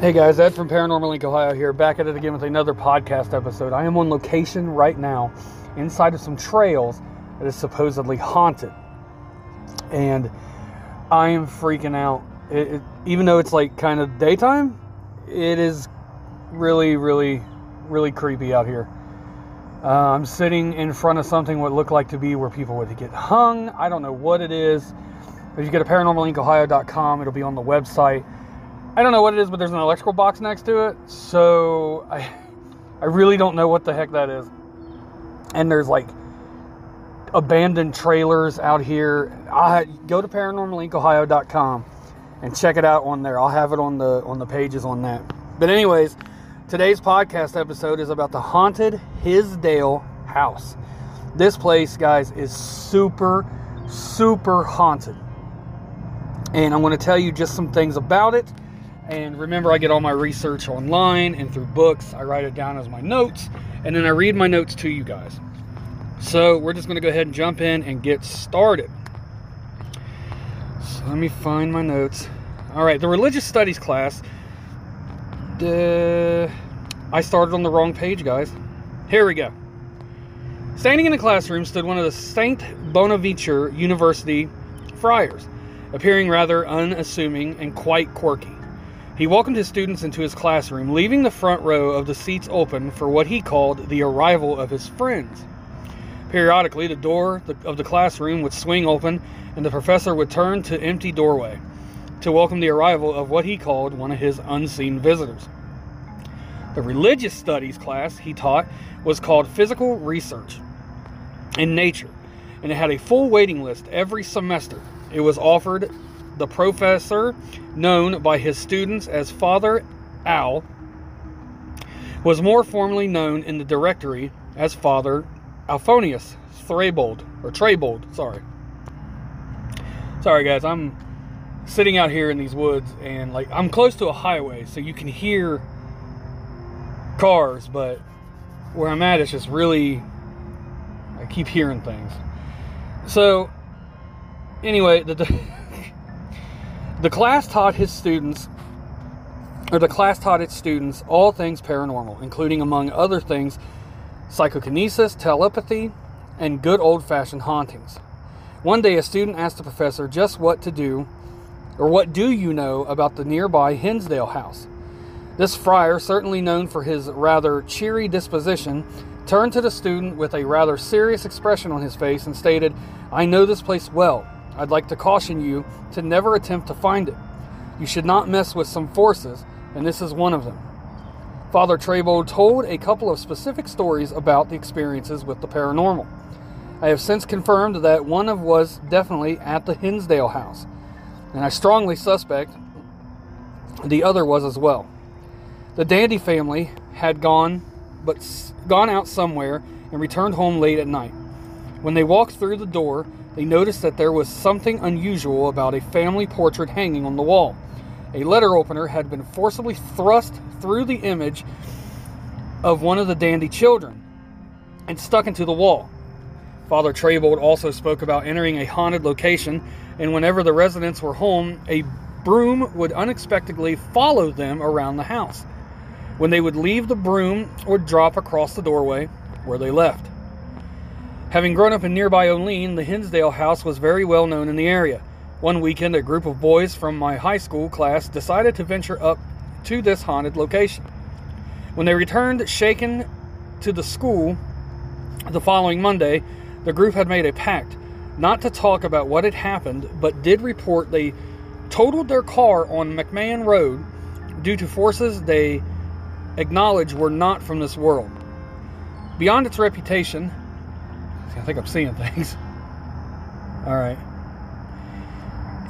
Hey guys, Ed from Paranormal Link, Ohio here, back at it again with another podcast episode. I am on location right now inside of some trails that is supposedly haunted. And I am freaking out. It, it, even though it's like kind of daytime, it is really, really, really creepy out here. Uh, I'm sitting in front of something what looked like to be where people would get hung. I don't know what it is. If you go to paranormallinkohio.com, it'll be on the website. I don't know what it is, but there's an electrical box next to it. So I, I really don't know what the heck that is. And there's like abandoned trailers out here. I go to paranormallinkohio.com and check it out on there. I'll have it on the on the pages on that. But anyways, today's podcast episode is about the haunted Hinsdale house. This place, guys, is super super haunted. And I'm going to tell you just some things about it and remember, I get all my research online and through books. I write it down as my notes, and then I read my notes to you guys. So we're just going to go ahead and jump in and get started. So let me find my notes. All right, the religious studies class. Uh, I started on the wrong page, guys. Here we go. Standing in the classroom stood one of the Saint Bonaventure University friars, appearing rather unassuming and quite quirky. He welcomed his students into his classroom, leaving the front row of the seats open for what he called the arrival of his friends. Periodically, the door of the classroom would swing open, and the professor would turn to empty doorway to welcome the arrival of what he called one of his unseen visitors. The religious studies class he taught was called Psychical Research in Nature, and it had a full waiting list every semester. It was offered the professor, known by his students as Father Al, was more formally known in the directory as Father Alphonius Thrabold, or Traybold, sorry. Sorry guys, I'm sitting out here in these woods and like I'm close to a highway, so you can hear cars, but where I'm at it's just really I keep hearing things. So anyway, the The class taught his students, or the class taught its students all things paranormal, including, among other things, psychokinesis, telepathy, and good old fashioned hauntings. One day, a student asked the professor just what to do, or what do you know about the nearby Hinsdale house? This friar, certainly known for his rather cheery disposition, turned to the student with a rather serious expression on his face and stated, I know this place well. I'd like to caution you to never attempt to find it. You should not mess with some forces, and this is one of them. Father Trabo told a couple of specific stories about the experiences with the paranormal. I have since confirmed that one of was definitely at the Hinsdale house, and I strongly suspect the other was as well. The Dandy family had gone but gone out somewhere and returned home late at night. When they walked through the door, they noticed that there was something unusual about a family portrait hanging on the wall. A letter opener had been forcibly thrust through the image of one of the Dandy children and stuck into the wall. Father Traybold also spoke about entering a haunted location, and whenever the residents were home, a broom would unexpectedly follow them around the house. When they would leave, the broom would drop across the doorway where they left. Having grown up in nearby Olean, the Hinsdale house was very well known in the area. One weekend, a group of boys from my high school class decided to venture up to this haunted location. When they returned shaken to the school the following Monday, the group had made a pact not to talk about what had happened, but did report they totaled their car on McMahon Road due to forces they acknowledged were not from this world. Beyond its reputation, I think I'm seeing things. All right.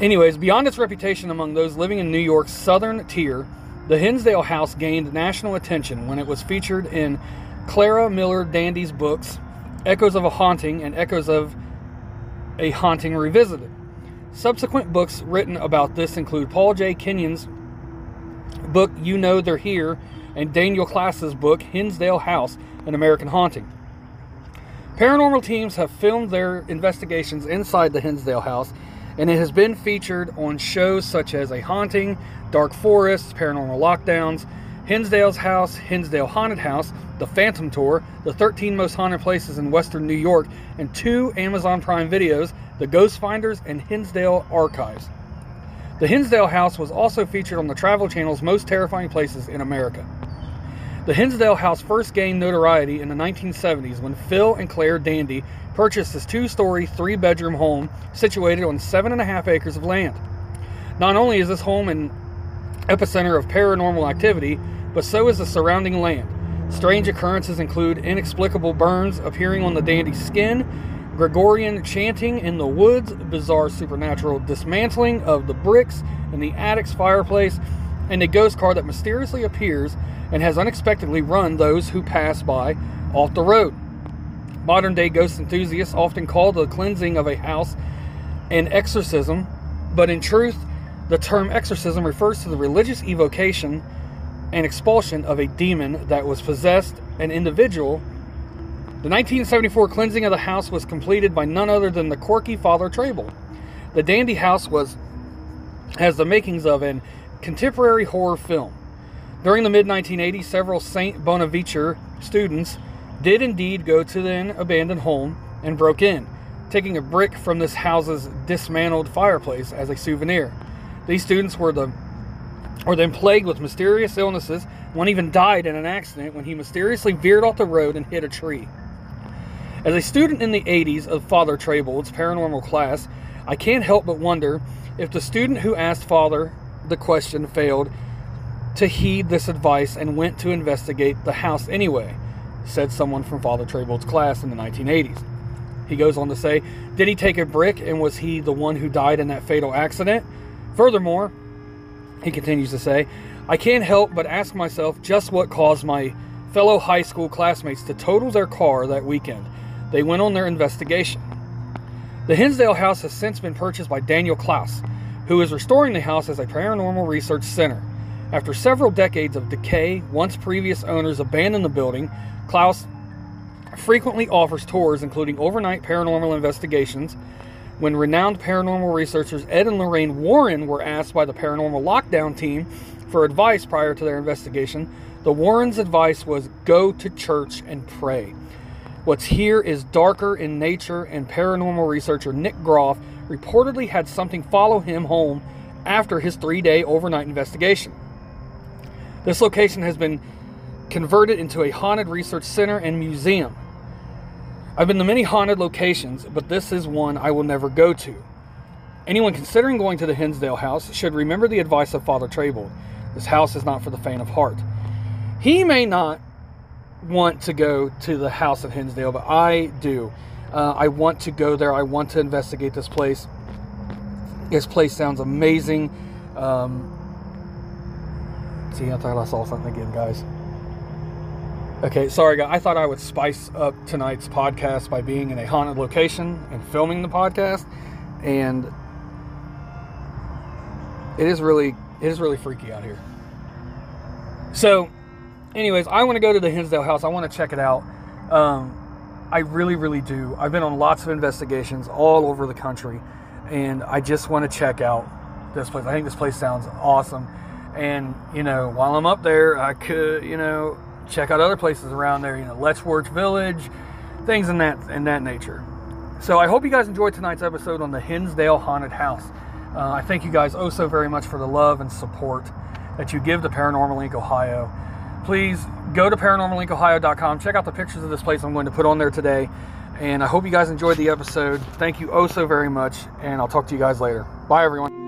Anyways, beyond its reputation among those living in New York's southern tier, the Hinsdale House gained national attention when it was featured in Clara Miller Dandy's books, Echoes of a Haunting and Echoes of a Haunting Revisited. Subsequent books written about this include Paul J. Kenyon's book You Know They're Here and Daniel Klaus's book Hinsdale House An American Haunting. Paranormal teams have filmed their investigations inside the Hinsdale house, and it has been featured on shows such as A Haunting, Dark Forest, Paranormal Lockdowns, Hinsdale's House, Hinsdale Haunted House, The Phantom Tour, The 13 Most Haunted Places in Western New York, and two Amazon Prime videos, The Ghost Finders and Hinsdale Archives. The Hinsdale House was also featured on the Travel Channel's Most Terrifying Places in America. The Hinsdale House first gained notoriety in the 1970s when Phil and Claire Dandy purchased this two story, three bedroom home situated on seven and a half acres of land. Not only is this home an epicenter of paranormal activity, but so is the surrounding land. Strange occurrences include inexplicable burns appearing on the Dandy's skin, Gregorian chanting in the woods, bizarre supernatural dismantling of the bricks in the attic's fireplace, and a ghost car that mysteriously appears and has unexpectedly run those who pass by off the road. Modern day ghost enthusiasts often call the cleansing of a house an exorcism, but in truth, the term exorcism refers to the religious evocation and expulsion of a demon that was possessed an individual. The 1974 cleansing of the house was completed by none other than the quirky Father Trabold. The Dandy House was has the makings of an contemporary horror film. During the mid 1980s, several St. Bonaventure students did indeed go to the abandoned home and broke in, taking a brick from this house's dismantled fireplace as a souvenir. These students were the were then plagued with mysterious illnesses. One even died in an accident when he mysteriously veered off the road and hit a tree. As a student in the 80s of Father Trabold's paranormal class, I can't help but wonder if the student who asked Father the question failed to heed this advice and went to investigate the house anyway, said someone from Father Trabold's class in the 1980s. He goes on to say, Did he take a brick and was he the one who died in that fatal accident? Furthermore, he continues to say, I can't help but ask myself just what caused my fellow high school classmates to total their car that weekend. They went on their investigation. The Hinsdale house has since been purchased by Daniel Klaus, who is restoring the house as a paranormal research center. After several decades of decay, once previous owners abandoned the building, Klaus frequently offers tours including overnight paranormal investigations. When renowned paranormal researchers Ed and Lorraine Warren were asked by the paranormal lockdown team for advice prior to their investigation, the Warrens' advice was go to church and pray. What's here is darker in nature, and paranormal researcher Nick Groff reportedly had something follow him home after his three day overnight investigation. This location has been converted into a haunted research center and museum. I've been to many haunted locations, but this is one I will never go to. Anyone considering going to the Hinsdale house should remember the advice of Father Trabold. This house is not for the faint of heart. He may not want to go to the house of Hinsdale, but I do. Uh, I want to go there. I want to investigate this place. This place sounds amazing. Um, See, I thought I saw something again, guys. Okay, sorry, guys. I thought I would spice up tonight's podcast by being in a haunted location and filming the podcast, and it is really, it is really freaky out here. So, anyways, I want to go to the Hinsdale house. I want to check it out. Um, I really, really do. I've been on lots of investigations all over the country, and I just want to check out this place. I think this place sounds awesome. And, you know, while I'm up there, I could, you know, check out other places around there, you know, Letchworth Village, things in that in that nature. So I hope you guys enjoyed tonight's episode on the Hinsdale Haunted House. Uh, I thank you guys oh so very much for the love and support that you give to Paranormal Inc. Ohio. Please go to paranormalincohio.com, check out the pictures of this place I'm going to put on there today. And I hope you guys enjoyed the episode. Thank you oh so very much, and I'll talk to you guys later. Bye, everyone.